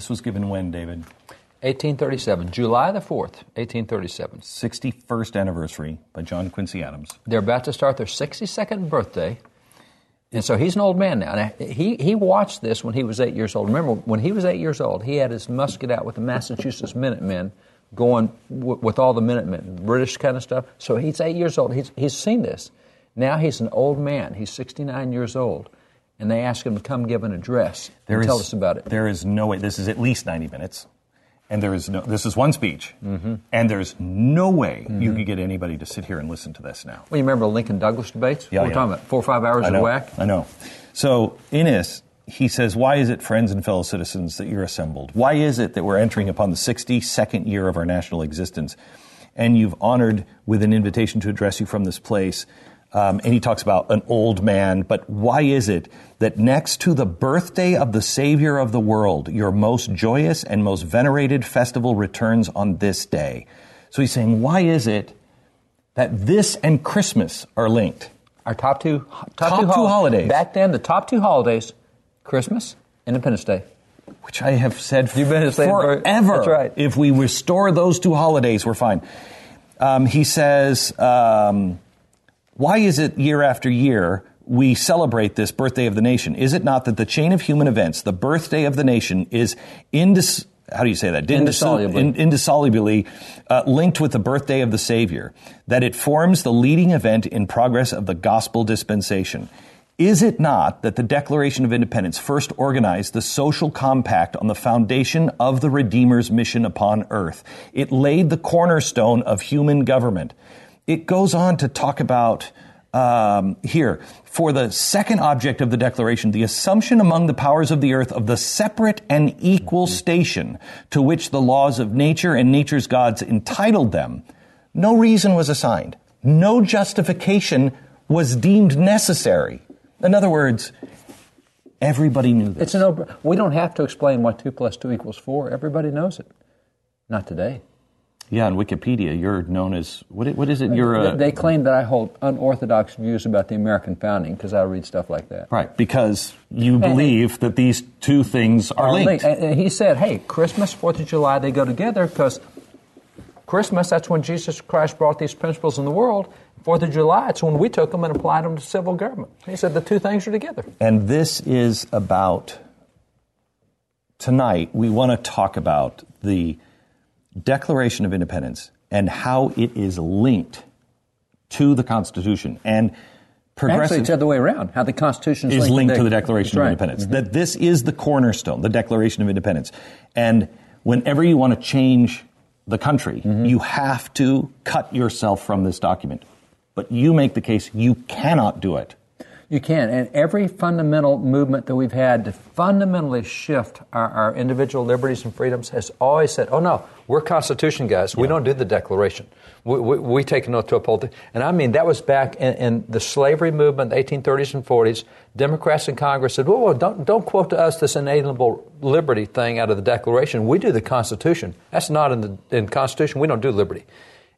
This was given when, David? 1837, July the 4th, 1837. 61st anniversary by John Quincy Adams. They're about to start their 62nd birthday. And so he's an old man now. now. He, he watched this when he was eight years old. Remember, when he was eight years old, he had his musket out with the Massachusetts Minutemen going w- with all the Minutemen, British kind of stuff. So he's eight years old. He's, he's seen this. Now he's an old man. He's 69 years old. And they ask him to come give an address There and is- tell us about it. There is no way. This is at least 90 minutes. And there is no, this is one speech. Mm-hmm. And there's no way you could get anybody to sit here and listen to this now. Well, you remember the Lincoln Douglas debates? Yeah, we're yeah. talking about? Four or five hours of whack? I know. So in this, he says, Why is it, friends and fellow citizens, that you're assembled? Why is it that we're entering upon the 62nd year of our national existence? And you've honored with an invitation to address you from this place. Um, and he talks about an old man, but why is it that next to the birthday of the Savior of the world, your most joyous and most venerated festival returns on this day? So he's saying, why is it that this and Christmas are linked? Our top two top, Top two hol- holidays. Back then, the top two holidays: Christmas, Independence Day. which I have said You've been forever. That's right. If we restore those two holidays, we're fine. Um, he says, um, why is it year after year we celebrate this birthday of the nation? Is it not that the chain of human events, the birthday of the nation, is indis- how do you say that? Indissolubly. indissolubly uh, linked with the birthday of the Savior, that it forms the leading event in progress of the gospel dispensation. Is it not that the Declaration of Independence first organized the social compact on the foundation of the Redeemer's mission upon earth? It laid the cornerstone of human government. It goes on to talk about um, here for the second object of the declaration, the assumption among the powers of the earth of the separate and equal station to which the laws of nature and nature's gods entitled them. No reason was assigned. No justification was deemed necessary. In other words, everybody knew this. It's an. We don't have to explain why two plus two equals four. Everybody knows it. Not today. Yeah, on Wikipedia, you're known as what? What is it? You're a, they claim that I hold unorthodox views about the American founding because I read stuff like that. right because you believe that these two things are, Are linked. linked. And- and he said, "Hey, Christmas, Fourth of July, they go together because Christmas, that's when Jesus Christ brought these principles in the world. Fourth of July, it's when we took them and applied them to civil government." He said the two things are together. And this is about tonight. We want to talk about the Declaration of Independence and how it is linked to the Constitution and. Actually, it's the other way around. How the Constitution is linked to the Declaration That's of right. Independence. Mhm. That this is the cornerstone, the Declaration of Independence. And whenever you want to change the country, Mm-hmm. you have to cut yourself from this document. But you make the case you cannot do it. You can. And every fundamental movement that we've had to fundamentally shift our, our individual liberties and freedoms has always said, oh, no, we're Constitution guys. We don't do the Declaration. We, we, we take an oath to uphold it. And I mean, that was back in, in the slavery movement, the 1830s and 40s. Democrats in Congress said, whoa, whoa, don't, don't quote to us this inalienable liberty thing out of the Declaration. We do the Constitution. That's not in the in Constitution. We don't do liberty.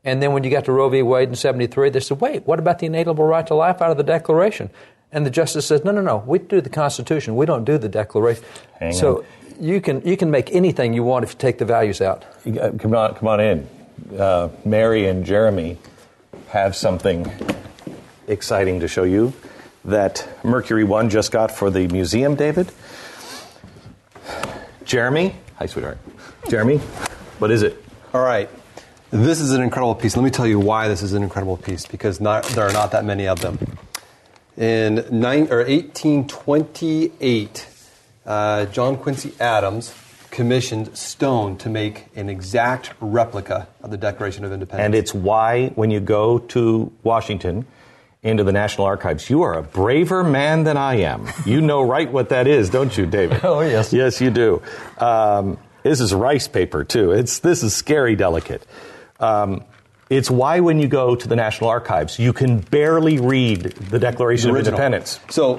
And then when you got to Roe v. Wade in 73, they said, wait, what about the inalienable right to life out of the Declaration? And the justice says, no, no, no, we do the Constitution. We don't do the Declaration. Hang so on. you can, you can make anything you want if you take the values out. Come on, come on in. Uh, Mary and Jeremy have something exciting to show you that Mercury One just got for the museum, David. Jeremy, hi, sweetheart. Jeremy, what is it? All right. This is an incredible piece. Let me tell you why this is an incredible piece because not, there are not that many of them. In nine, or 1828, uh, John Quincy Adams commissioned Stone to make an exact replica of the Declaration of Independence. And it's why when you go to Washington into the National Archives, you are a braver man than I am. You know right what that is, don't you, David? Oh, yes. Yes, you do. Um, this is rice paper too. It's this is scary delicate. Um, it's why when you go to the National Archives, you can barely read the Declaration The of. Independence. So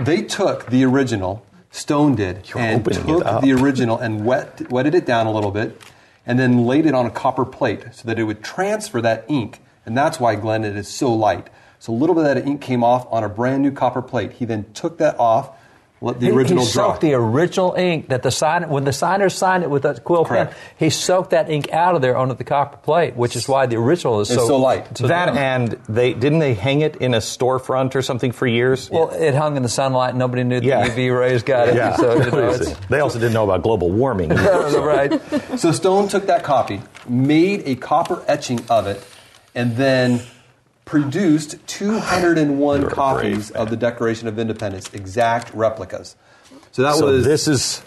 they took the original, Stone did, You're and took the original and wet, wetted it down a little bit, and then laid it on a copper plate so that it would transfer that ink. And that's why, Glenn, it is so light. So a little bit of that ink came off on a brand new copper plate. He then took that off, let the He- original he, dry. soaked the original ink that the sign when the signers signed it with that quill Correct. pen. He soaked that ink out of there onto the copper plate, which is why the original is so, so light. so that thin. and they didn't they hang it in a storefront or something for years. well, it hung in the sunlight. Nobody knew the Yeah. UV rays got it. yeah. So, you know, they also didn't know about global warming. right. So Stone took that copy, made a copper etching of it, and then produced 201 copies brave of the Declaration of Independence, exact replicas. So that so was this is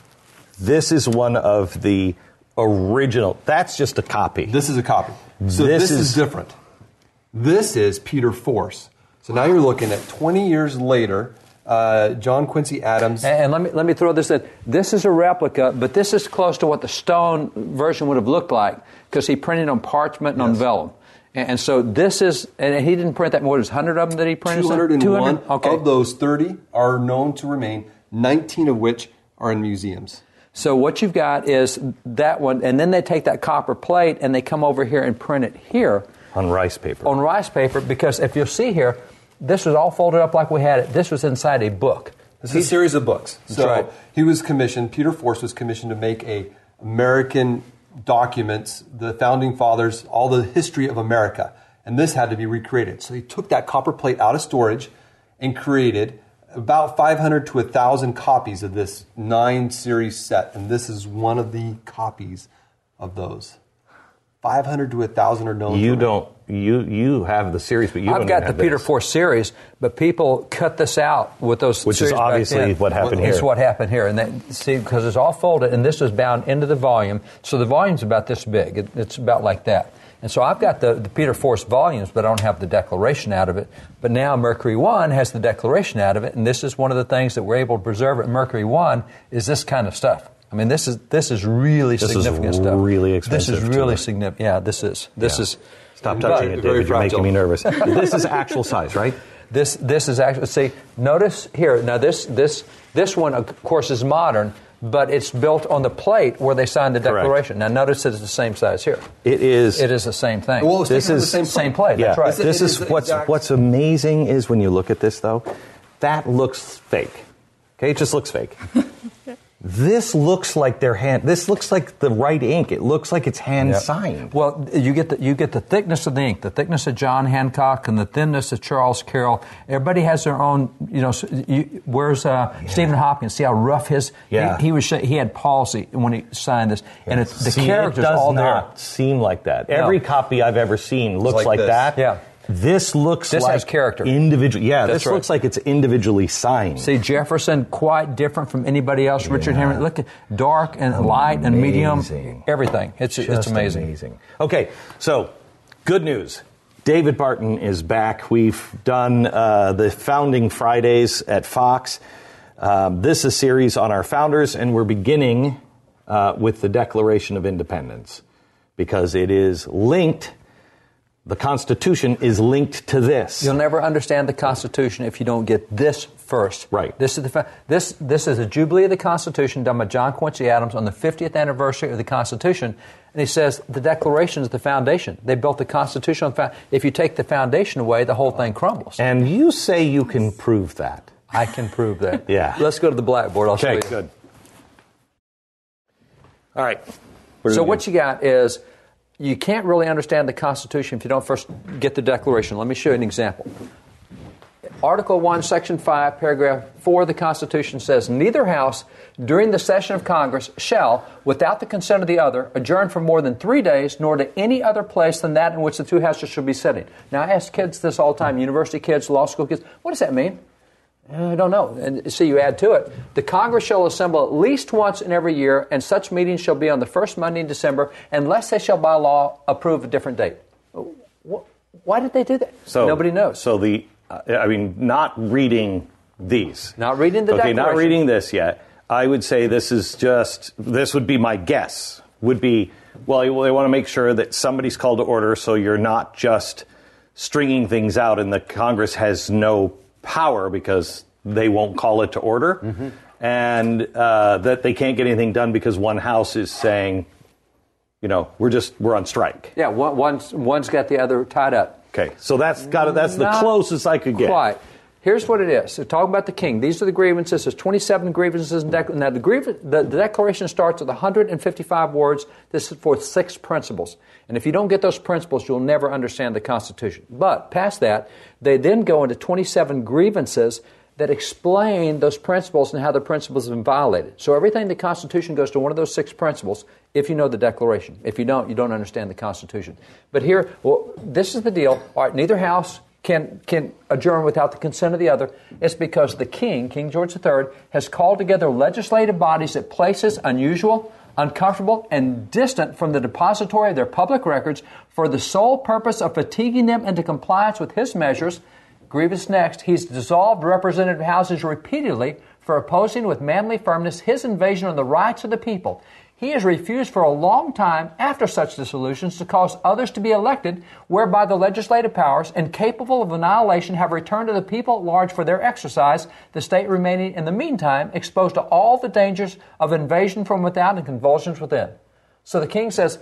this is one of the original. That's just a copy. this is a copy. So This this, is, is- different. This is Peter Force. So now you're looking at 20 years later, uh, John Quincy Adams. And, and let me let me throw this in. This is a replica, but this is close to what the stone version would have looked like because he printed on parchment and on vellum. And, and so this is, and he didn't print that. What was hundred of them that he printed? 201 200? Okay. of those 30 are known to remain, 19 of which are in museums. So what you've got is that one, and then they take that copper plate and they come over here and print it here on rice paper. on rice paper because if you'll see here, this was all folded up like we had it. This was inside a book. This is a series of books. So right. he was commissioned. Peter Force was commissioned to make a American documents, the founding fathers, all the history of America, and this had to be recreated. So he took that copper plate out of storage and created about 500 to 1,000 copies of this nine series set, and this is one of the copies of those. 500 to 1,000 are known. you to- don't. You you have the series, but you I've don't got even the have Peter this. Force series, but people cut this out with those. Which is series back obviously then. what happened It's here. what happened here, and that, see because it's all folded, and this is bound into the volume. So the volume's about this big. It, it's about like that. And so I've got the, the Peter Force volumes, but I don't have the declaration out of it. But now Mercury One has the declaration out of it, and this is one of the things that we're able to preserve at Mercury One is this kind of stuff. I mean, this is this is really significant stuff. This is stuff. really expensive. This is really significant. Yeah, this is this Yeah. is. Stop touching it, very David. You're making me nervous. this is actual size, right? This this is actually see notice here now this this this one of course is modern, but it's built on the plate where they signed the Correct. declaration. Now notice that it's the same size here. It is. It is the same thing. Well, it's This is the same same plate. Yeah, That's right. this It is, is what's exact- what's amazing is when you look at this though, that looks fake. Okay, it just looks fake. this looks like their hand. This looks like the right ink. It looks like it's hand Yep. signed. Well, you get the you get the thickness of the ink, the thickness of John Hancock, and the thinness of Charles Carroll. Everybody has their own. You know, you, where's uh, Stephen Hopkins? See how rough his. Yeah. He, he was. He had palsy when he signed this, and it's the See, characters it does all not there. seem like that. Every copy I've ever seen looks like like, that. Yeah. This looks This like has character. Individual. Yeah, That's this right. looks like it's individually signed. See Jefferson, quite different from anybody else. Richard Henry, look at dark and light and medium, everything. It's it's Just amazing. Okay, so good news. David Barton is back. We've done uh, the Founding Fridays at Fox. Um, this is a series on our founders, and we're beginning uh, with the Declaration of Independence because it is linked. The Constitution is linked to this. You'll never understand the Constitution if you don't get this first. Right. This is the fa- this this is a jubilee of the Constitution done by John Quincy Adams on the 50th anniversary of the Constitution, and he says the Declaration is the foundation. They built the Constitution on fa- If you take the foundation away, the whole thing crumbles. and you say you can prove that. I can prove that. Yeah. Let's go to the blackboard. I'll show Okay, you. good. All right. So what you got is you can't really understand the Constitution if you don't first get the Declaration. Let me show you an example. Article 1, Section 5, Paragraph 4 of the Constitution says Neither House during the session of Congress shall, without the consent of the other, adjourn for more than three days, nor to any other place than that in which the two houses shall be sitting. Now, I ask kids this all the time university kids, law school kids, what does that mean? I don't know. And see, you add to it. The Congress shall assemble at least once in every year, and such meetings shall be on the first Monday in December, unless they shall by law approve a different date. Why did they do that? So Nobody knows. So the, uh, I mean, not reading these. Not reading the Okay, not reading this yet. I would say this is just, this would be my guess, would be, well, they want to make sure that somebody's called to order so you're not just stringing things out and the Congress has no power because they won't call it to order. Mm-hmm. And uh, that they can't get anything done because one house is saying, you know, we're just, we're on strike. yeah, one, one's, one's got the other tied up. Okay, so that's got it. that's the closest I could get. Quite. Here's what it is. So talking about the king, these are the grievances. There's 27 grievances. In dec- now, the, griev- the, the declaration starts with 155 words. This is for six principles. And if you don't get those principles, you'll never understand the Constitution. But past that, they then go into 27 grievances that explain those principles and how the principles have been violated. So everything in the Constitution goes to one of those six principles if you know the Declaration. If you don't, you don't understand the Constitution. But here, well, this is the deal. All right, neither house can, can adjourn without the consent of the other. It's because the king, King George III, has called together legislative bodies at places unusual, uncomfortable, and distant from the depository of their public records for the sole purpose of fatiguing them into compliance with his measures. Grievous next, he's dissolved representative houses repeatedly for opposing with manly firmness his invasion of the rights of the people. He has refused for a long time after such dissolutions to cause others to be elected, whereby the legislative powers, incapable of annihilation, have returned to the people at large for their exercise, the state remaining in the meantime exposed to all the dangers of invasion from without and convulsions within. So the king says,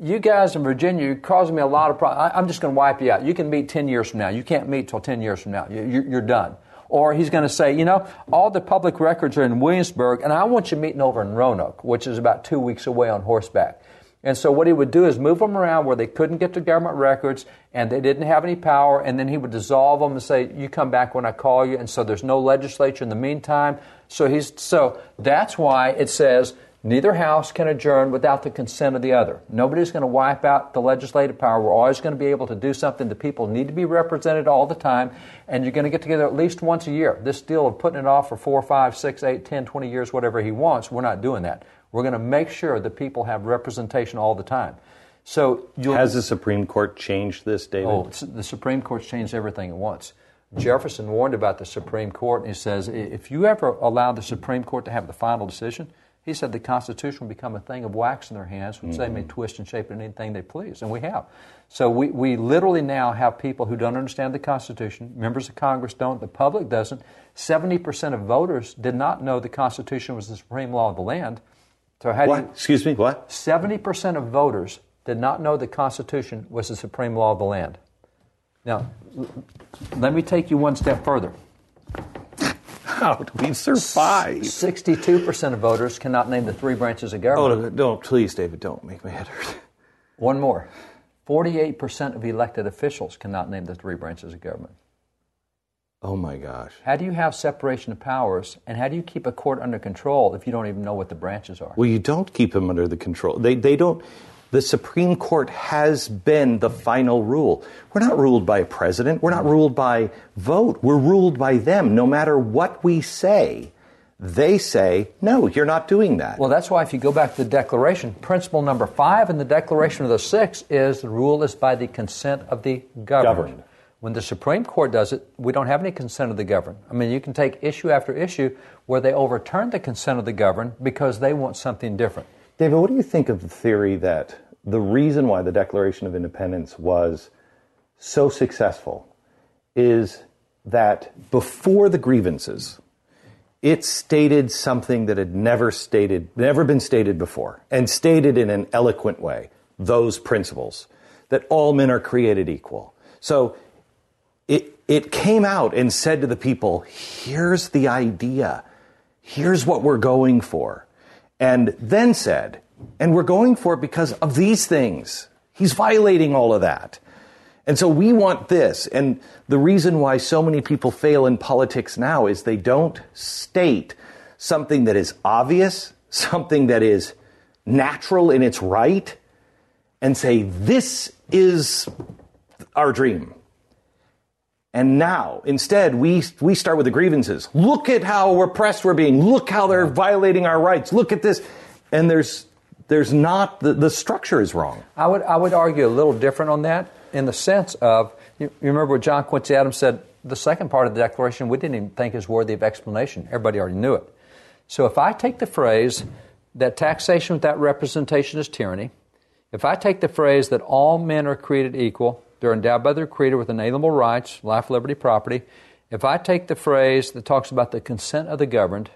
you guys in Virginia, you're causing me a lot of problems. I'm just going to wipe you out. You can meet 10 years from now. You can't meet till 10 years from now. You- you- You're done. Or he's going to say, you know, all the public records are in Williamsburg, and I want you meeting over in Roanoke, which is about two weeks away on horseback. And so what he would do is move them around where they couldn't get to government records and they didn't have any power, and then he would dissolve them and say, "You come back when I call you." And so there's no legislature in the meantime. So he's so that's why it says neither house can adjourn without the consent of the other. Nobody's going to wipe out the legislative power. We're always going to be able to do something. The people need to be represented all the time, and you're going to get together at least once a year. This deal of putting it off for four, five, six, eight, ten, twenty years, whatever he wants, we're not doing that. We're going to make sure that people have representation all the time. So you'll, Has the Supreme Court changed this, David? Oh, the Supreme Court's changed everything at once. Jefferson warned about the Supreme Court, and he says, if you ever allow the Supreme Court to have the final decision, he said the Constitution will become a thing of wax in their hands, which they may mm-hmm. twist and shape it anything they please, and we have. So we, we literally now have people who don't understand the Constitution. Members of Congress don't. The public doesn't. Seventy percent of voters did not know the Constitution was the supreme law of the land. So how what? you, Excuse me, what? 70% of voters did not know the Constitution was the supreme law of the land. Now, let me take you one step further. How do we survive? 62% of voters cannot name the three branches of government. Oh, don't, please, David, don't make my head hurt. One more 48% of elected officials cannot name the three branches of government. Oh my gosh. How do you have separation of powers, and how do you keep a court under control if you don't even know what the branches are? Well, you don't keep them under the control. They, they don't. The Supreme Court has been the final rule. We're not ruled by a president. We're not ruled by vote. We're ruled by them. No matter what we say, they say, no, you're not doing that. Well, that's why if you go back to the Declaration, principle number five in the Declaration of the Six is the rule is by the consent of the governed. Governed. When the Supreme Court does it, we don't have any consent of the governed. I mean, you can take issue after issue where they overturn the consent of the governed because they want something different. David, what do you think of the theory that the reason why the Declaration of Independence was so successful is that before the grievances, it stated something that had never stated, never been stated before, and stated in an eloquent way those principles that all men are created equal. So it, it came out and said to the people, here's the idea, here's what we're going for. And then said, and we're going for it because of these things. He's violating all of that. And so we want this. And the reason why so many people fail in politics now is they don't state something that is obvious, something that is natural in its right, and say, this is our dream. And now, instead, we, we start with the grievances. Look at how repressed we're being. Look how they're violating our rights. Look at this. And there's, there's not, the, the structure is wrong. I would, I would argue a little different on that in the sense of, you, you remember what John Quincy Adams said, the second part of the Declaration we didn't even think is worthy of explanation. Everybody already knew it. So if I take the phrase that taxation without representation is tyranny, if I take the phrase that all men are created equal, they're endowed by their Creator with inalienable rights, life, liberty, property. If I take the phrase that talks about the consent of the governed,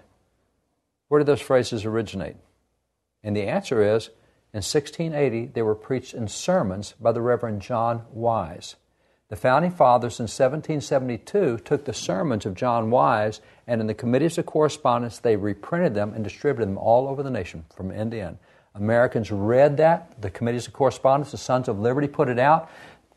where do those phrases originate? And the answer is in 1680, they were preached in sermons by the Reverend John Wise. The founding fathers in 1772 took the sermons of John Wise and in the committees of correspondence, they reprinted them and distributed them all over the nation from end to end. Americans read that. The committees of correspondence, the Sons of Liberty put it out.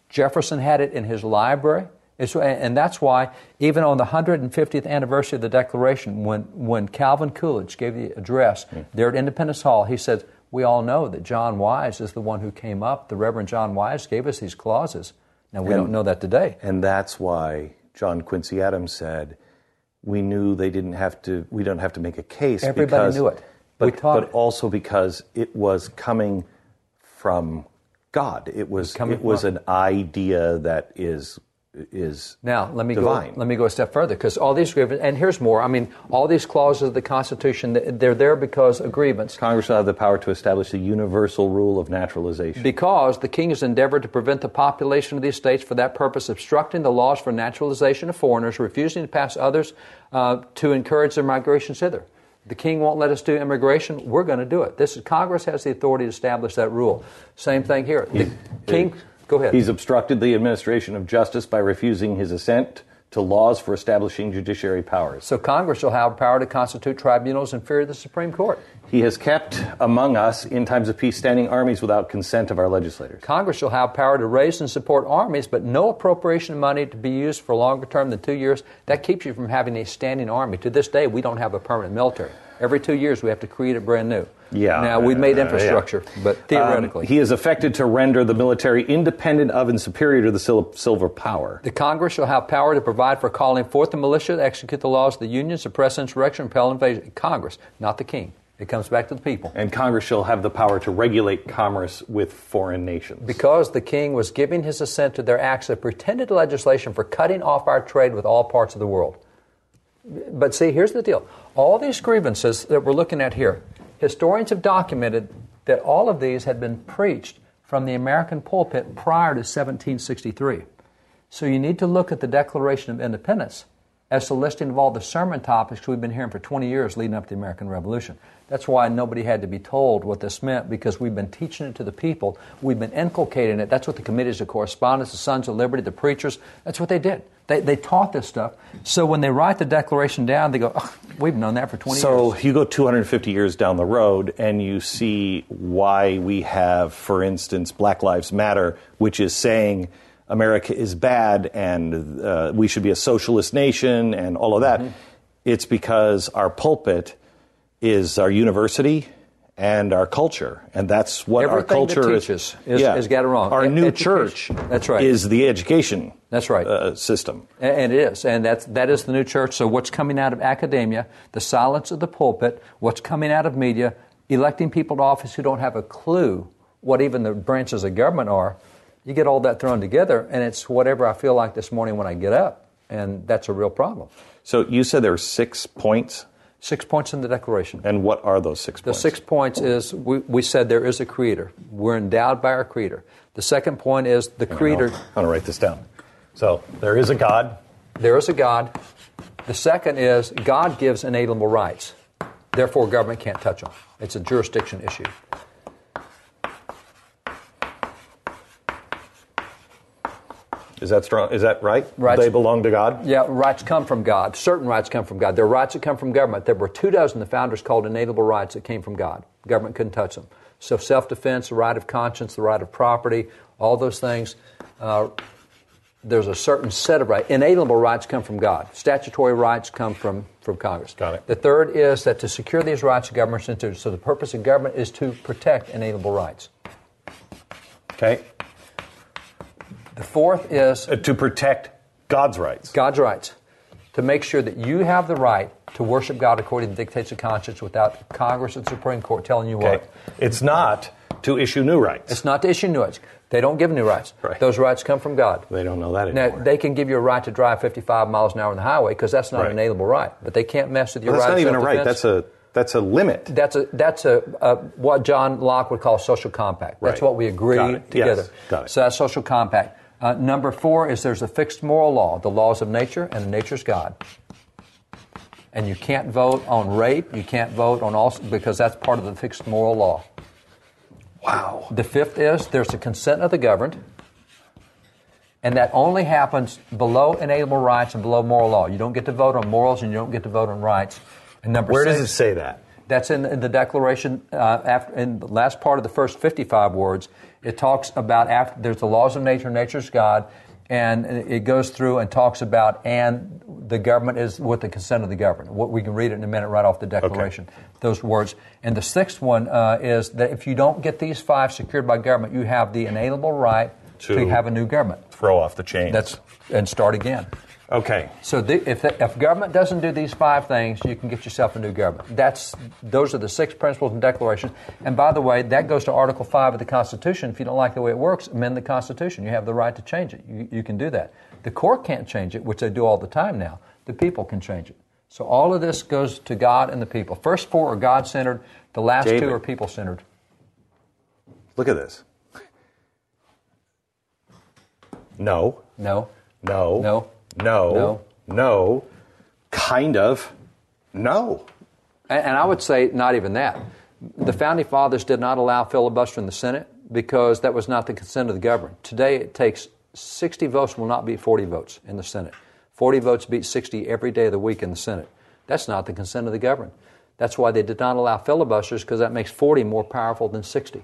Jefferson had it in his library. It's, and that's why, even on the 150th anniversary of the Declaration, when, when Calvin Coolidge gave the address mm. there at Independence Hall, he said, We all know that John Wise is the one who came up. The Reverend John Wise gave us these clauses. Now, we and, don't know that today. And that's why John Quincy Adams said, We knew they didn't have to, we don't have to make a case. Everybody because, knew it. But, but also because it was coming from God. It was it was an idea that is is now let me divine. go let me go a step further because all these grievances and here's more i mean all these clauses of the constitution they're there because of grievance congress will have the power to establish the universal rule of naturalization because the king has endeavored to prevent the population of these states for that purpose obstructing the laws for naturalization of foreigners refusing to pass others uh, to encourage their migrations hither the king won't let us do immigration. We're going to do it. This is, Congress has the authority to establish that rule. Same thing here. The king, go ahead. He's obstructed the administration of justice by refusing his assent to laws for establishing judiciary powers. So Congress shall have power to constitute tribunals inferior to the Supreme Court. He has kept among us in times of peace standing armies without consent of our legislators. Congress shall have power to raise and support armies, but no appropriation of money to be used for longer term than two years. That keeps you from having a standing army. To this day, we don't have a permanent military. Every two years, we have to create a brand new. Yeah. Now, we've made infrastructure, uh, yeah. but theoretically. Um, he is affected to render the military independent of and superior to the silver power. The Congress shall have power to provide for calling forth the militia to execute the laws of the Union, suppress insurrection, repel invasion. Congress, not the king. It comes back to the people. And Congress shall have the power to regulate commerce with foreign nations. Because the king was giving his assent to their acts of pretended legislation for cutting off our trade with all parts of the world. But see, here's the deal. All these grievances that we're looking at here, historians have documented that all of these had been preached from the American pulpit prior to 1763. So you need to look at the Declaration of Independence as the listing of all the sermon topics we've been hearing for 20 years leading up to the American Revolution. That's why nobody had to be told what this meant because we've been teaching it to the people. We've been inculcating it. That's what the committees of correspondence, the Sons of Liberty, the preachers, that's what they did. They, they taught this stuff. So when they write the Declaration down, they go, oh, we've known that for 20 so years. So you go 250 years down the road and you see why we have, for instance, Black Lives Matter, which is saying America is bad and uh, we should be a socialist nation and all of that. Mm-hmm. It's because our pulpit is our university and our culture, and that's what Everything our culture is. Is, yeah, is got it wrong. Our new church, that's right, is the education. That's right. Uh, system, and, it is, and that's that is the new church. So what's coming out of academia, the silence of the pulpit, what's coming out of media, electing people to office who don't have a clue what even the branches of government are. You get all that thrown together, and it's whatever I feel like this morning when I get up, and that's a real problem. So you said there are six points Six points in the Declaration. And what are those six the points? The six points is we, we said there is a Creator. We're endowed by our Creator. The second point is the Creator. I'm going to write this down. So there is a God. There is a God. The second is God gives inalienable rights. Therefore, government can't touch them. It's a jurisdiction issue. Is that strong? Is that right? Rights, they belong to God. Yeah, rights come from God. Certain rights come from God. There are rights that come from government. There were two dozen the founders called inalienable rights that came from God. Government couldn't touch them. So self-defense, the right of conscience, the right of property, all those things. Uh, there's a certain set of rights. Inalienable rights come from God. Statutory rights come from, from Congress. Got it. The third is that to secure these rights, the government instituted. So the purpose of government is to protect inalienable rights. Okay. The fourth is uh, to protect God's rights. God's rights. To make sure that you have the right to worship God according to the dictates of conscience without Congress and Supreme Court telling you Okay. what. It's not to issue new rights. It's not to issue new rights. They don't give new rights. Right. Those rights come from God. They don't know that anymore. Now, they can give you a right to drive 55 miles an hour on the highway because that's not Right. an inalienable right. But they can't mess with your Well, that's right not even a right. That's a that's a limit. That's a that's a, a what John Locke would call a social compact. That's Right. what we agree together. Yes. Got it. So that's social compact. Uh, number four is there's a fixed moral law, the laws of nature, and nature's God. And you can't vote on rape. You can't vote on all because that's part of the fixed moral law. Wow. The fifth is there's the consent of the governed, and that only happens below inalienable rights and below moral law. You don't get to vote on morals, and you don't get to vote on rights. And number Where six, does it say that? That's in, in the Declaration. Uh, after in the last part of the first 55 words, it talks about after there's the laws of nature, nature's God, and it goes through and talks about and the government is with the consent of the government. What we can read it in a minute right off the Declaration. Those words. And the sixth one uh, is that if you don't get these five secured by government, you have the inalienable right to, To- have a new government. Throw off the chains. That's and start again. Okay. So the, if, the, if government doesn't do these five things, you can get yourself a new government. That's those are the six principles and declarations. And by the way, that goes to Article Five of the Constitution. If you don't like the way it works, amend the Constitution. You have the right to change it. You, you can do that. The court can't change it, which they do all the time now. The people can change it. So all of this goes to God and the people. First four are God centered. The last David. two are people centered. Look at this. No. No. No. No. No. No. No. Kind of. No. And, and I would say not even that. The founding fathers did not allow filibuster in the Senate because that was not the consent of the governed. Today it takes 60 votes will not beat 40 votes in the Senate. 40 votes beat 60 every day of the week in the Senate. That's not the consent of the governed. That's why they did not allow filibusters because that makes 40 more powerful than 60.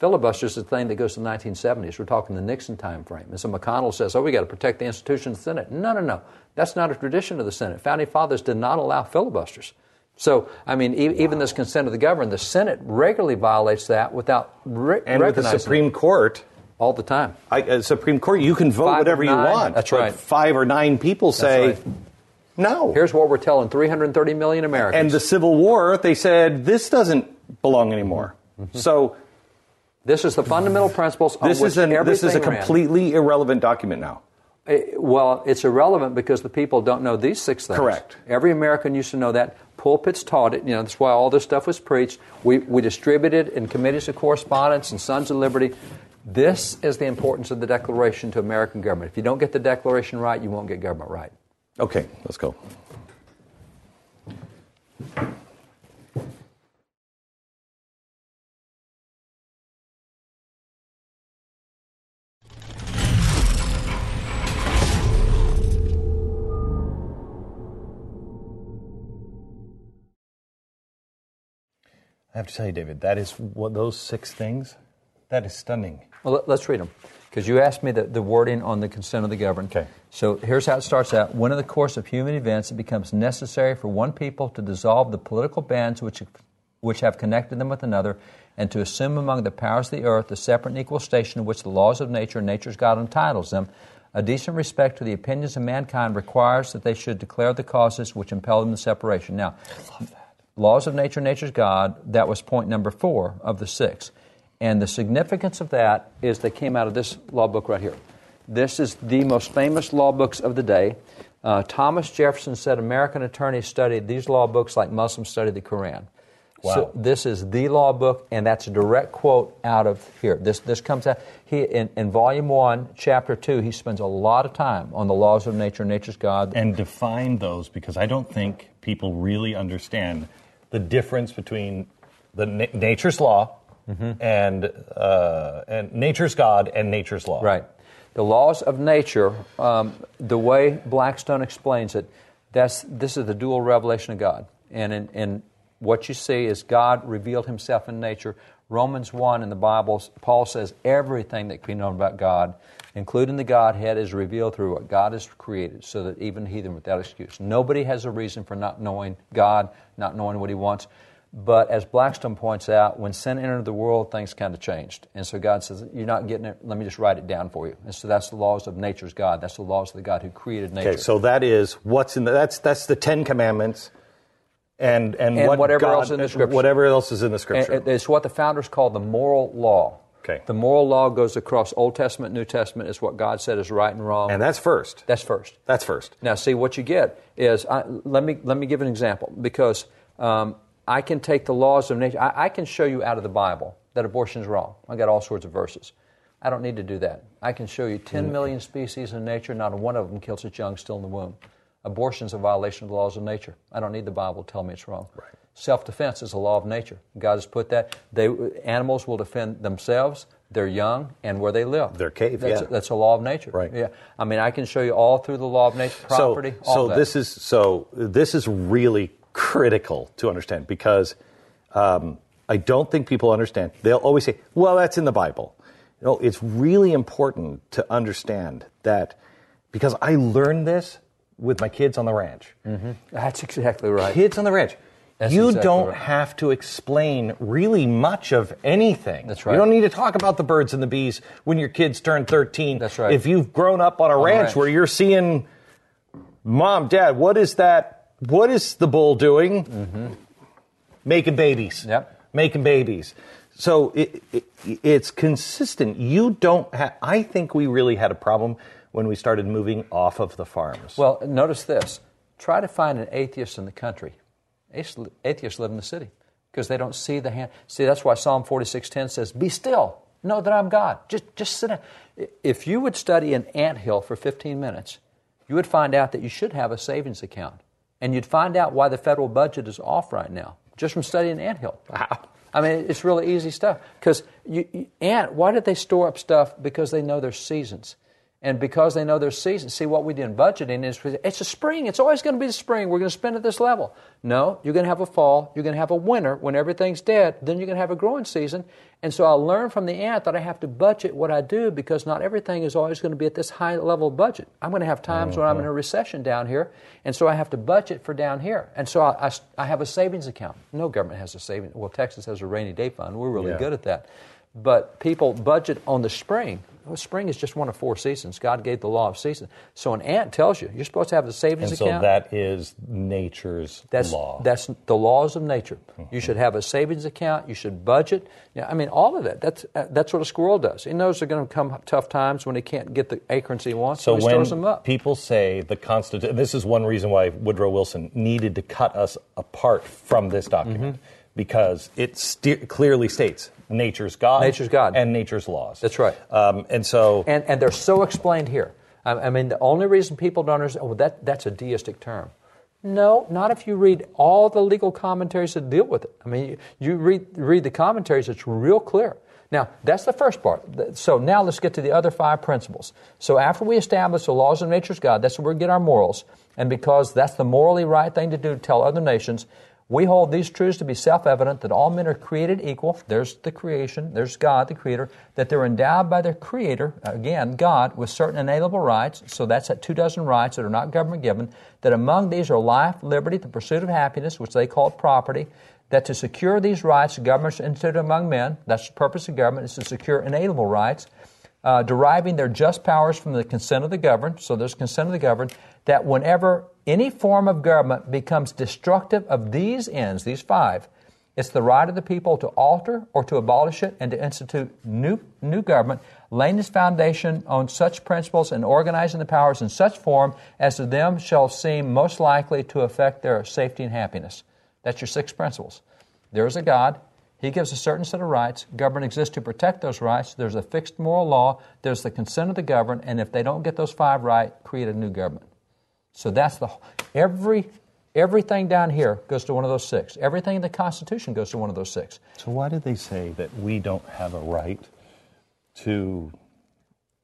Filibusters is the thing that goes to the 1970s. We're talking the Nixon time frame. And so McConnell says, oh, we got to protect the institution of the Senate. No, no, no. That's not a tradition of the Senate. Founding fathers did not allow filibusters. So, I mean, e- even this consent of the governed, the Senate regularly violates that without re- And with the Supreme it Court, all the time. I, uh, Supreme Court, you can vote Five whatever you want. that's right. Five or nine people say right. no. Here's what we're telling 330 million Americans. and the Civil War, they said this doesn't belong anymore. Mm-hmm. So this is the fundamental principles this is an, this is a everything ran. completely irrelevant document now. Eh, Well, it's irrelevant because the people don't know these six things. Correct. Every American used to know that. Pulpits taught it. You know, that's why all this stuff was preached. We, we distributed in committees of correspondence and Sons of Liberty. This is the importance of the Declaration to American government. If you don't get the Declaration right, you won't get government right. Okay, let's go. I have to tell you, David, that is what those six things. That is stunning. Well, let- let's read them. Because you asked me the, the wording on the consent of the governed. Okay. So here's how it starts out. When in the course of human events it becomes necessary for one people to dissolve the political bands which, which have connected them with another, and to assume among the powers of the earth the separate and equal station in which the laws of nature and nature's God entitles them, a decent respect to the opinions of mankind requires that they should declare the causes which impel them to separation. Now, laws of nature, nature's God, that was point number four of the six. And the significance of that is they came out of this law book right here. This is the most famous law books of the day. Uh, Thomas Jefferson said American attorneys studied these law books like Muslims study the Quran. Wow. So this is the law book, and that's a direct quote out of here. This, this comes out he, in, in volume one, chapter two. He spends a lot of time on the laws of nature, nature's God. and define those because I don't think people really understand the difference between the na- nature's law and uh, and nature's God and nature's law. Right. The laws of nature, um, the way Blackstone explains it, that's, this is the dual revelation of God. And in, in what you see is God revealed himself in nature. Romans 1 in the Bible, Paul says everything that can be known about God, including the Godhead, is revealed through what God has created, so that even heathen without excuse. Nobody has a reason for not knowing God, not knowing what he wants. But as Blackstone points out, when sin entered the world, things kind of changed. And so God says, You're not getting it. Let me just write it down for you. And so that's the laws of nature's God. That's the laws of the God who created nature. Okay, so that is what's in the, that's that's the Ten Commandments, and and, And what whatever God- else in the Scripture. Whatever else is in the Scripture. it- it's what the founders called the moral law. Okay. The moral law goes across Old Testament, New Testament. Is what God said is right and wrong. and that's first. that's first. That's first. Now, see what you get is I, let me let me give an example because um, I can take the laws of nature. I, I can show you out of the Bible that abortion is wrong. I got all sorts of verses. I don't need to do that. I can show you 10 million species in nature. Not one of them kills its young still in the womb. Abortion is a violation of the laws of nature. I don't need the Bible to tell me it's wrong. Right. Self-defense is a law of nature. God has put that. They animals will defend themselves, their young, and where they live. Their cave, That's, yeah. that's a law of nature. Right. Yeah. I mean, I can show you all through the law of nature, property. So, all so this is so this is really critical to understand because um, I don't think people understand. They'll always say, "Well, that's in the Bible." No, it's really important to understand that because I learned this with my kids on the ranch. That's exactly right. Kids on the ranch. That's you exactly don't right. have to explain really much of anything. That's right. You don't need to talk about the birds and the bees when your kids turn 13. That's right. If you've grown up on a a ranch, ranch. where you're seeing, mom, dad, what is that? What is the bull doing? Making babies. Mm-hmm. Yep. Making babies. So it, it, it's consistent. You don't have, I think we really had a problem when we started moving off of the farms. Well, notice this. Try to find an atheist in the country. Atheists live in the city because they don't see the hand. See, that's why Psalm 46:10 says, "Be still, know that I'm God." Just, just sit down. If you would study an anthill for 15 minutes, you would find out that you should have a savings account, and you'd find out why the federal budget is off right now just from studying anthill. Wow. I mean, it's really easy stuff. Because ant, why did they store up stuff? Because they know their seasons. And because they know their seasons, see what we do in budgeting is it's a spring. It's always going to be the spring. We're going to spend at this level. No, you're going to have a fall. You're going to have a winter when everything's dead. Then you're going to have a growing season. And so I learned from the ant that I have to budget what I do because not everything is always going to be at this high level budget. I'm going to have times when I'm in a mm-hmm. recession down here, and so I have to budget for down here. And so I, I, I have a savings account. No government has a savings. Well, Texas has a rainy day fund. We're really Yeah. good at that. But people budget on the spring. Well, spring is just one of four seasons. God gave the law of seasons. So an ant tells you you're supposed to have a savings and so account. that is nature's That's law. that's the laws of nature. You should have a savings account. You should budget. I mean all of that. That's uh, that's what a squirrel does. He knows they're going to come tough times when he can't get the acorns he wants. So he when stores them up. people say the Constitution, this is one reason why Woodrow Wilson needed to cut us apart from this document Mm-hmm. Because it st- clearly states nature's God, Nature's God. and nature's laws. That's right. Um, and so, and and they're so explained here. I, I mean, the only reason people don't understand, oh, that that's a deistic term. No, not if you read all the legal commentaries that deal with it. I mean, you, you read read the commentaries; it's real clear. Now, that's the first part. So now let's get to the other five principles. So after we establish the laws of nature's God, that's where we get our morals. And because that's the morally right thing to do to tell other nations, we hold these truths to be self evident that all men are created equal. There's the creation, there's God, the Creator, that they're endowed by their Creator, again, God, with certain inalienable rights. So that's at two dozen rights that are not government given. That among these are life, liberty, the pursuit of happiness, which they call property. That to secure these rights, governments instituted among men, that's the purpose of government, is to secure inalienable rights uh, deriving their just powers from the consent of the governed, so there's consent of the governed, that whenever any form of government becomes destructive of these ends, these five, it's the right of the people to alter or to abolish it and to institute new, new government, laying its foundation on such principles and organizing the powers in such form as to them shall seem most likely to affect their safety and happiness. That's your six principles. There is a God. He gives a certain set of rights. Government exists to protect those rights. There's a fixed moral law. There's the consent of the governed. And if they don't get those five right, create a new government. So that's the every everything down here goes to one of those six. Everything in the Constitution goes to one of those six. so why did they say that we don't have a right to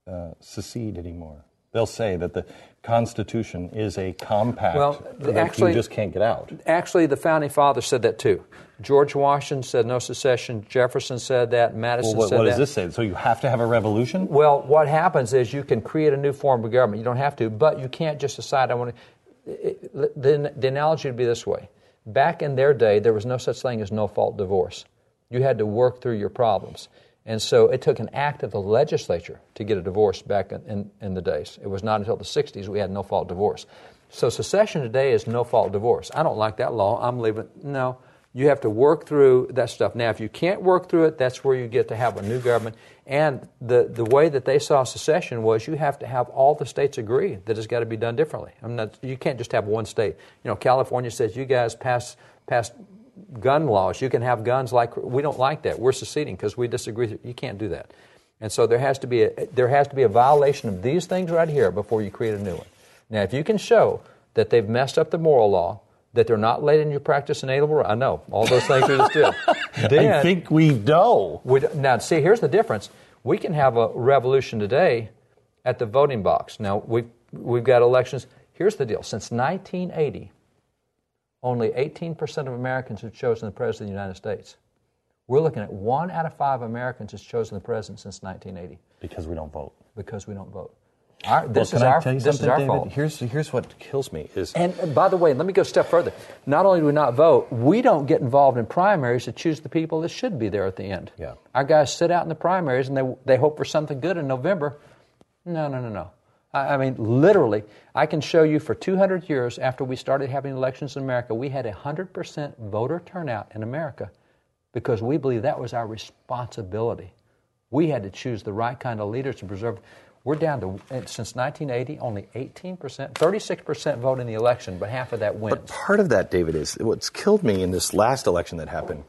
uh, secede anymore? They'll say that the Constitution is a compact Well, that actually- you just can't get out. Actually, the founding fathers said that too. George Washington said no secession. Jefferson said that. Madison Well, what, said what that. does this say? So you have to have a revolution? Well, what happens is you can create a new form of government. You don't have to, but you can't just decide I want to. The, the analogy would be this way: back in their day, there was no such thing as no fault divorce. You had to work through your problems. And so it took an act of the legislature to get a divorce back in, in, in the days. It was not until the 60s we had no fault divorce. So secession today is no fault divorce. I don't like that law. I'm leaving. No, you have to work through that stuff. Now, if you can't work through it, that's where you get to have a new government. And the, the way that they saw secession was you have to have all the states agree that it's got to be done differently. I mean, you can't just have one state. You know, California says you guys pass pass gun laws. You can have guns like we don't like that. We're seceding because we disagree. You can't do that. And so there has to be a, there has to be a violation of these things right here before you create a new one. Now, if you can show that they've messed up the moral law, that they're not letting you practice enable, I know all those things are just good. Then, I think we know. We, now, see, here's the difference. We can have a revolution today at the voting box. Now, we've, we've got elections. Here's the deal. Since 1980, only 18% of Americans have chosen the President of the United States. We're looking at one out of five Americans has chosen the President since 1980. Because we don't vote. Because we don't vote. Our, this well, is our, this is our David? fault. Here's, here's what kills me is. And by the way, let me go a step further. Not only do we not vote, we don't get involved in primaries to choose the people that should be there at the end. Yeah. Our guys sit out in the primaries and they, they hope for something good in November. No, no, no, no. I, mean, literally, I can show you for 200 years after we started having elections in America, we had 100% voter turnout in America because we believe that was our responsibility. We had to choose the right kind of leaders to preserve. We're down to, eh, since 1980, only 18%, 36% vote in the election, but half of that wins. But part of that, David, is what's killed me in this last election that happened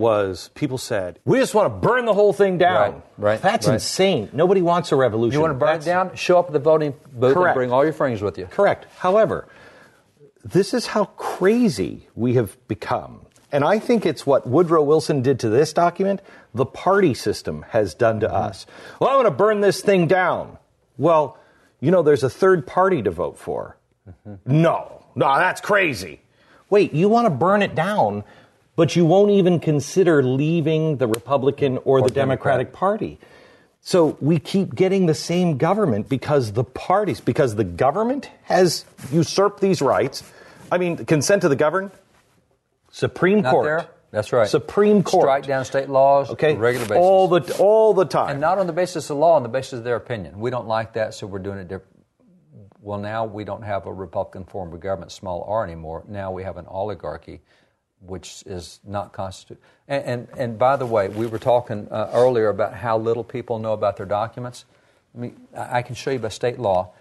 was people said, we just want to burn the whole thing down. Right, right, That's right. insane. Nobody wants a revolution. You want to burn That's- it down? Show up at the voting booth Correct. and bring all your friends with you. Correct. However, this is how crazy we have become. And I think it's what Woodrow Wilson did to this document, the party system has done to Mm-hmm. us. Well, I want to burn this thing down. Well, you know, there's a third party to vote for. Mm-hmm. No, no, that's crazy. Wait, you want to burn it down, but you won't even consider leaving the Republican or, the Democratic Democrat. Party. So we keep getting the same government because the parties, because the government has usurped these rights. I mean, consent to the governed, Supreme Not Court. there? That's right. Supreme Court. Strike down state laws Okay, on a regular basis. all the all the time. and not on the basis of law, on the basis of their opinion. We don't like that, so we're doing it different. Well, now we don't have a Republican form of government, small r anymore. Now we have an oligarchy, which is not constitutional. And, and, and by the way, we were talking uh, earlier about how little people know about their documents. I mean, I I can show you by state law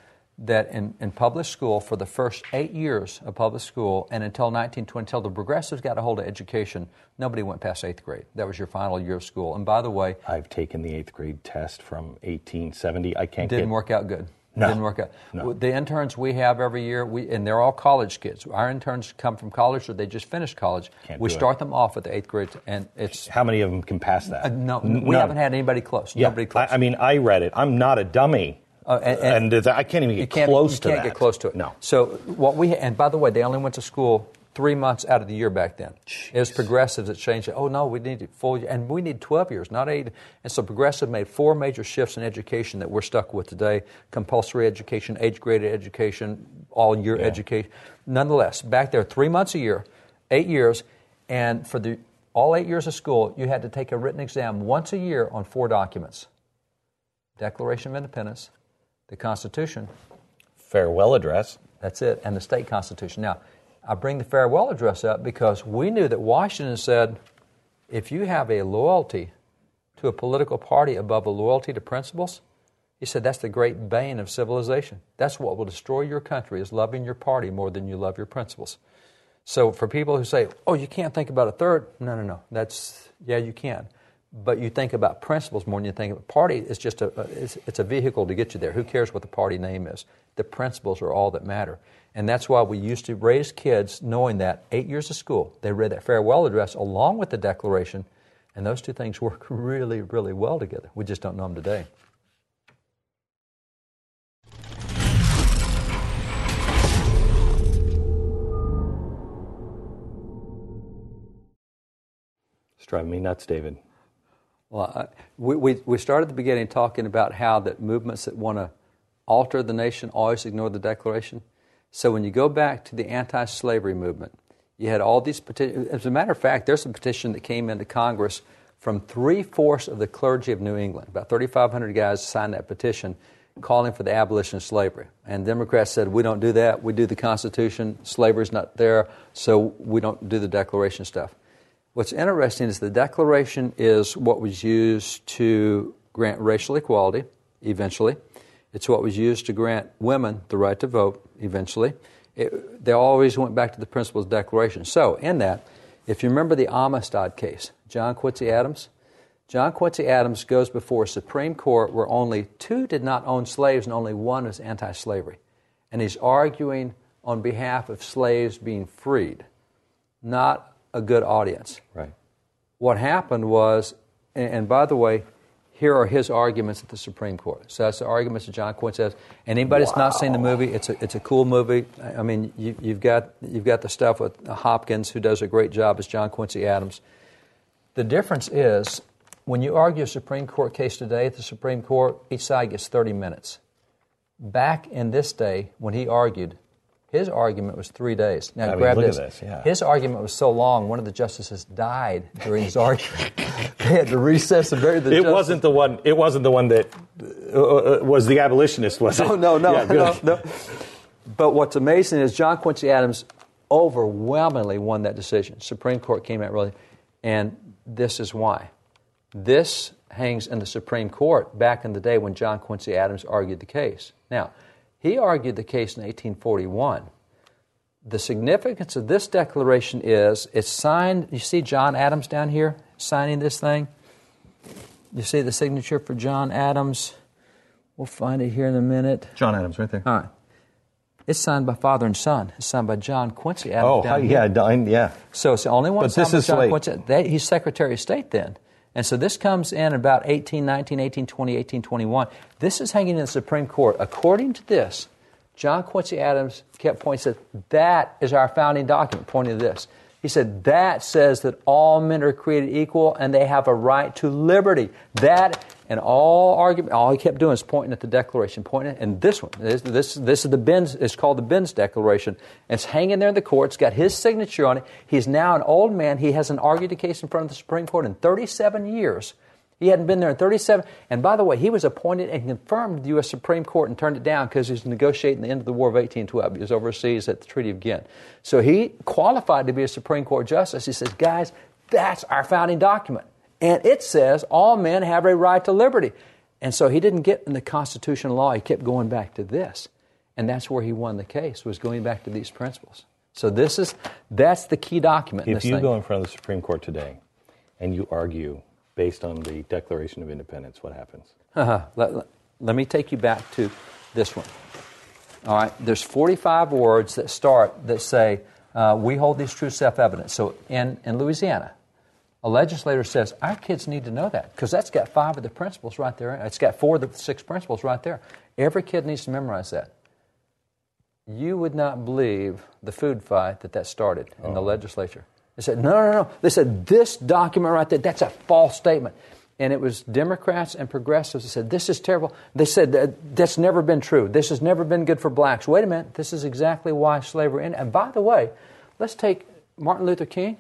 that in, in public school, for the first eight years of public school and until 1920, until the progressives got a hold of education, nobody went past eighth grade. That was your final year of school. And by the way, I've taken the eighth grade test from 1870. I can't didn't get. work out good. No. Didn't work out. No. The interns we have every year, we and they're all college kids. Our interns come from college or they just finished college. Can't we do it. start them off at the eighth grade, and it's How many of them can pass that? uh, no. N- We haven't had anybody close. Yeah, Nobody close. I, I mean, I read it. I'm not a dummy, Uh, and- and- and, I can't even get you can't, close you to can't that. get close to it. No. So what we and by the way, they only went to school three months out of the year back then. It was progressives that changed it. Oh no, we need it full year, and we need twelve years, not eight. And so progressive made four major shifts in education that we're stuck with today: compulsory education, age-graded education, all-year Yeah. education. Nonetheless, back there, three months a year, eight years, and for the all eight years of school, you had to take a written exam once a year on four documents: Declaration of Independence, the Constitution, Farewell address. that's it, and the state constitution. Now, I bring the farewell address up because we knew that Washington said if you have a loyalty to a political party above a loyalty to principles, he said that's the great bane of civilization. That's what will destroy your country is loving your party more than you love your principles. So for people who say, "Oh, you can't think about a third," no, no, no. That's yeah, you can, but you think about principles more than you think about party. It's just a it's, it's a vehicle to get you there. Who cares what the party name is? The principles are all that matter, and that's why we used to raise kids knowing that eight years of school they read that farewell address along with the Declaration, and those two things work really, really well together. We just don't know them today. It's driving me nuts, David. Well, we, we, we started at the beginning talking about how that movements that want to alter the nation always ignore the Declaration. So when you go back to the anti slavery movement, You had all these petitions. As a matter of fact, there's a petition that came into Congress from three fourths of the clergy of New England. About 3,500 guys signed that petition calling for the abolition of slavery. And Democrats said, we don't do that. We do the Constitution. Slavery's not there, so we don't do the Declaration stuff. What's interesting is the Declaration is what was used to grant racial equality eventually. It's what was used to grant women the right to vote eventually. It, they always went back to the principles of Declaration. So, in that, if you remember the Amistad case, John Quincy Adams, John Quincy Adams goes before a Supreme Court where only two did not own slaves and only one was anti slavery. And he's arguing on behalf of slaves being freed, not a good audience. Right. What happened was, and, and by the way, here are his arguments at the Supreme Court. So that's the arguments that John Quincy has. And anybody that's not seen the movie, it's a, it's a cool movie. I mean, you, have got, you've got the stuff with Hopkins, who does a great job as John Quincy Adams. The difference is when you argue a Supreme Court case today at the Supreme Court, each side gets 30 minutes. Back in this day, when he argued, his argument was three days. Now, I mean, grab this. this yeah. His argument was so long, one of the justices died during his argument. they had to recess and bury the. It justice. wasn't the one. It wasn't the one that uh, uh was the abolitionist, was it? No, no, no, yeah, no, no. But what's amazing is John Quincy Adams overwhelmingly won that decision. Supreme Court came out really, and this is why. This hangs in the Supreme Court back in the day when John Quincy Adams argued the case. Now, he argued the case in 1841. The significance of this declaration is it's signed. You see John Adams down here signing this thing? You see the signature for John Adams? We'll find it here in a minute. John Adams, right there. All right. It's signed by father and son. It's signed by John Quincy Adams. Oh, yeah, yeah. So it's the only one. But this is John like, Quincy. They, he's Secretary of State then. And so this comes in about 1819, 1820, 1821. This is hanging in the Supreme Court. According to this, John Quincy Adams kept pointing, said, that is our founding document, pointing to this. He said, that says that all men are created equal and they have a right to liberty. That, and all argument, all he kept doing is pointing at the Declaration, pointing, and this one, this, this, this is the Benz, it's called the Benz Declaration. It's hanging there in the court. It's got his signature on it. He's now an old man. He hasn't argued a case in front of the Supreme Court in 37 years. He hadn't been there in 37. And by the way, he was appointed and confirmed to the U.S. Supreme Court and turned it down because he was negotiating the end of the War of 1812. He was overseas at the Treaty of Ghent. So he qualified to be a Supreme Court justice. He says, guys, that's our founding document. And it says all men have a right to liberty. And so he didn't get in the constitutional law. He kept going back to this. And that's where he won the case, was going back to these principles. So this is, that's the key document. If you thing. go in front of the Supreme Court today and you argue based on the Declaration of Independence, what happens? Uh-huh. Let, let, let me take you back to this one. All right, there's 45 words that start that say, uh, we hold these true self evident. So in, in Louisiana, a legislator says, our kids need to know that because that's got five of the principles right there. It's got four of the six principles right there. Every kid needs to memorize that. You would not believe the food fight that that started in oh. the legislature. They said, no, no, no. They said, this document right there, that's a false statement. And it was Democrats and progressives that said, this is terrible. They said, that's never been true. This has never been good for blacks. Wait a minute. This is exactly why slavery ended. And by the way, let's take Martin Luther King.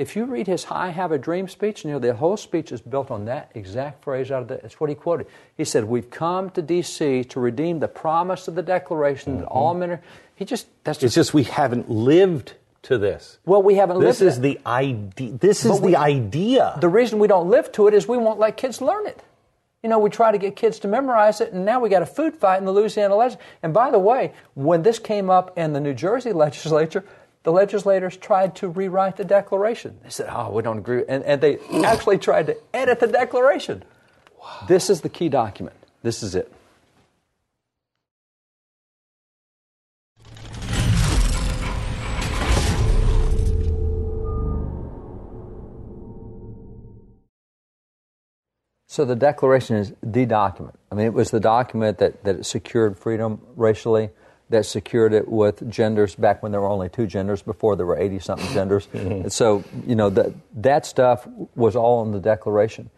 If you read his I Have a Dream speech, you know, the whole speech is built on that exact phrase out of that. That's what he quoted. He said, We've come to D.C. to redeem the promise of the Declaration mm-hmm. that all men are. He just, that's just. It's just we haven't lived to this. Well, we haven't this lived is the idea. This is we, the idea. The reason we don't live to it is we won't let kids learn it. You know, we try to get kids to memorize it, and now we got a food fight in the Louisiana legislature. And by the way, when this came up in the New Jersey legislature, the legislators tried to rewrite the Declaration. They said, "Oh, we don't agree," and, and they actually tried to edit the Declaration. Wow. This is the key document. This is it. So the Declaration is the document. I mean, it was the document that, that secured freedom racially, that secured it with genders back when there were only two genders, before there were 80 something genders. Mm-hmm. So, you know, that, that stuff was all in the Declaration.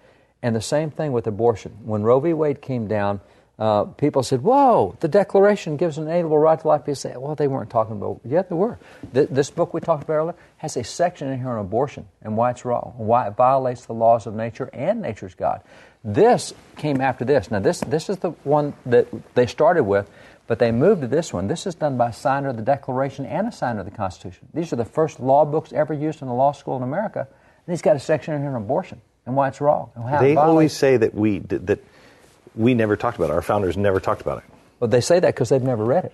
And the same thing with abortion. When Roe v. Wade came down, uh, people said, "Whoa, the Declaration gives an inalienable right to life." People say, "Well, they weren't talking about." Yeah, they were. Th- this book we talked about earlier has a section in here on abortion and why it's wrong, why it violates the laws of nature and nature's God. This came after this. Now, this this is the one that they started with, but they moved to this one. This is done by a signer of the Declaration and a signer of the Constitution. These are the first law books ever used in a law school in America, and he's got a section in here on abortion and why it's wrong. And how it They violates- always say that we that we never talked about it. Our founders never talked about it. Well, they say that because they've never read it.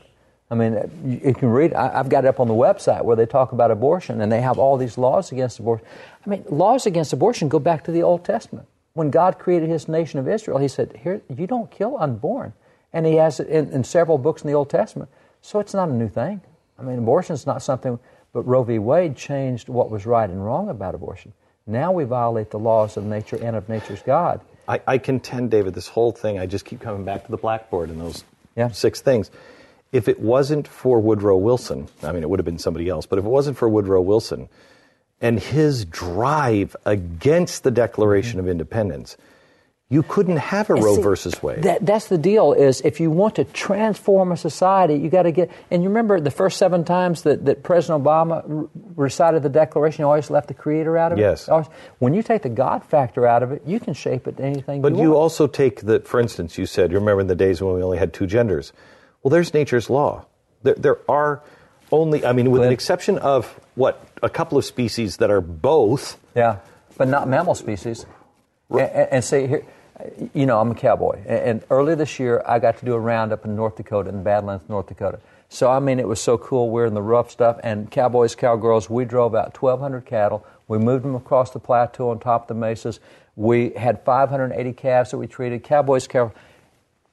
I mean, you, you can read. I, I've got it up on the website where they talk about abortion, and they have all these laws against abortion. I mean, laws against abortion go back to the Old Testament. When God created His nation of Israel, He said, "Here, you don't kill unborn," and He has it in, in several books in the Old Testament. So it's not a new thing. I mean, abortion is not something. But Roe v. Wade changed what was right and wrong about abortion. Now we violate the laws of nature and of nature's God. I, I contend, David, this whole thing, I just keep coming back to the blackboard and those Yeah. six things. If it wasn't for Woodrow Wilson, I mean, it would have been somebody else, but if it wasn't for Woodrow Wilson and his drive against the Declaration of Independence, you couldn't have a And Roe see, versus Wade. That, that's the deal. Is if you want to transform a society, you got to get. And you remember the first seven times that, that President Obama r- recited the Declaration, he always left the Creator out of Yes. it. Always- When you take the God factor out of it, you can shape it to anything. But you, you also take the, for instance, you said, you remember in the days when we only had two genders. Well, there's nature's law. There, there are only, I mean, with an exception of what, a couple of species that are both. Yeah, but not mammal species. And, and, and see here, you know, I'm a cowboy, and, earlier this year I got to do a roundup in North Dakota, in the Badlands, North Dakota. So I mean, it was so cool. We're in the rough stuff, and cowboys, cowgirls. We drove out 1,200 cattle. We moved them across the plateau on top of the mesas. We had 580 calves that we treated. Cowboys, cow.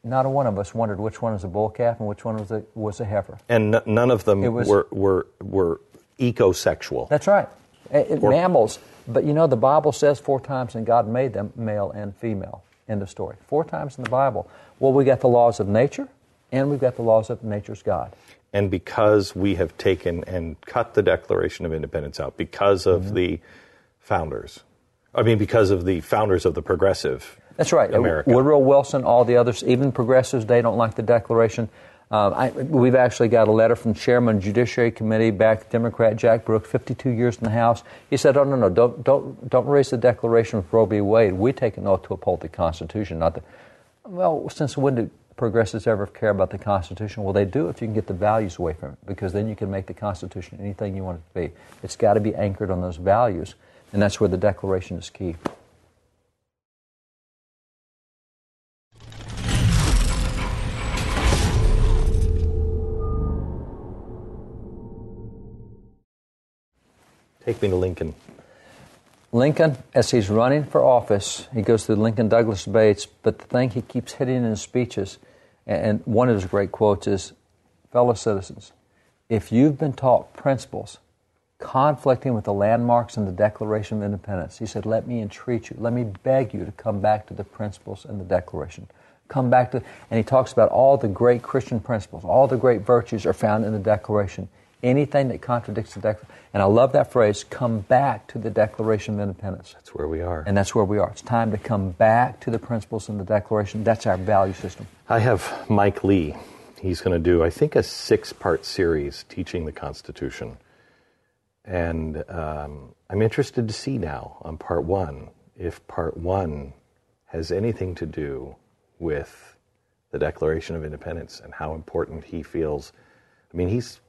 Not a one of us wondered which one was a bull calf and which one was a was a heifer. And n- none of them was- were, were, were ecosexual. That's right. Uh, Or- mammals. But you know, the Bible says four times, and God made them male and female. End of story. Four times in the Bible. Well, we got the laws of nature, and we've got the laws of nature's God. And because we have taken and cut the Declaration of Independence out, because of Mm-hmm. the founders, I mean, because of the founders of the progressive That's right. America. Woodrow Wilson, all the others, even progressives, they don't like the Declaration. Um, I, we've actually got a letter from Chairman Judiciary Committee, back Democrat Jack Brooks, 52 years in the House. He said, "Oh no, no, don't, don't, don't raise the Declaration of Roe v. Wade. We take an oath to uphold the Constitution, not the." Well, since when do progressives ever care about the Constitution? Well, they do if you can get the values away from it, because then you can make the Constitution anything you want it to be. It's got to be anchored on those values, and that's where the Declaration is key. Take me to Lincoln. Lincoln, as he's running for office, he goes through Lincoln Douglas debates, but the thing he keeps hitting in his speeches, and one of his great quotes is Fellow citizens, if you've been taught principles conflicting with the landmarks in the Declaration of Independence, he said, let me entreat you, let me beg you to come back to the principles in the Declaration. Come back to, and he talks about all the great Christian principles, all the great virtues are found in the Declaration. Anything that contradicts the Declaration, and I love that phrase, come back to the Declaration of Independence. That's where we are. And that's where we are. It's time to come back to the principles in the Declaration. That's our value system. I have Mike Lee. He's going to do, I think, a six part series teaching the Constitution. And um, I'm interested to see now on part one if part one has anything to do with the Declaration of Independence and how important he feels. I mean, he's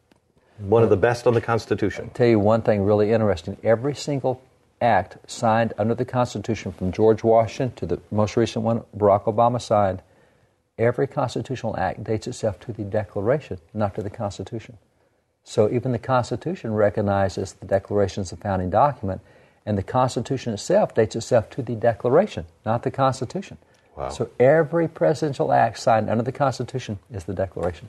one of the best on the Constitution. I'll tell you one thing really interesting. Every single act signed under the Constitution, from George Washington to the most recent one Barack Obama signed, every constitutional act dates itself to the Declaration, not to the Constitution. So even the Constitution recognizes the Declaration as a founding document, and the Constitution itself dates itself to the Declaration, not the Constitution. Wow. So every presidential act signed under the Constitution is the Declaration.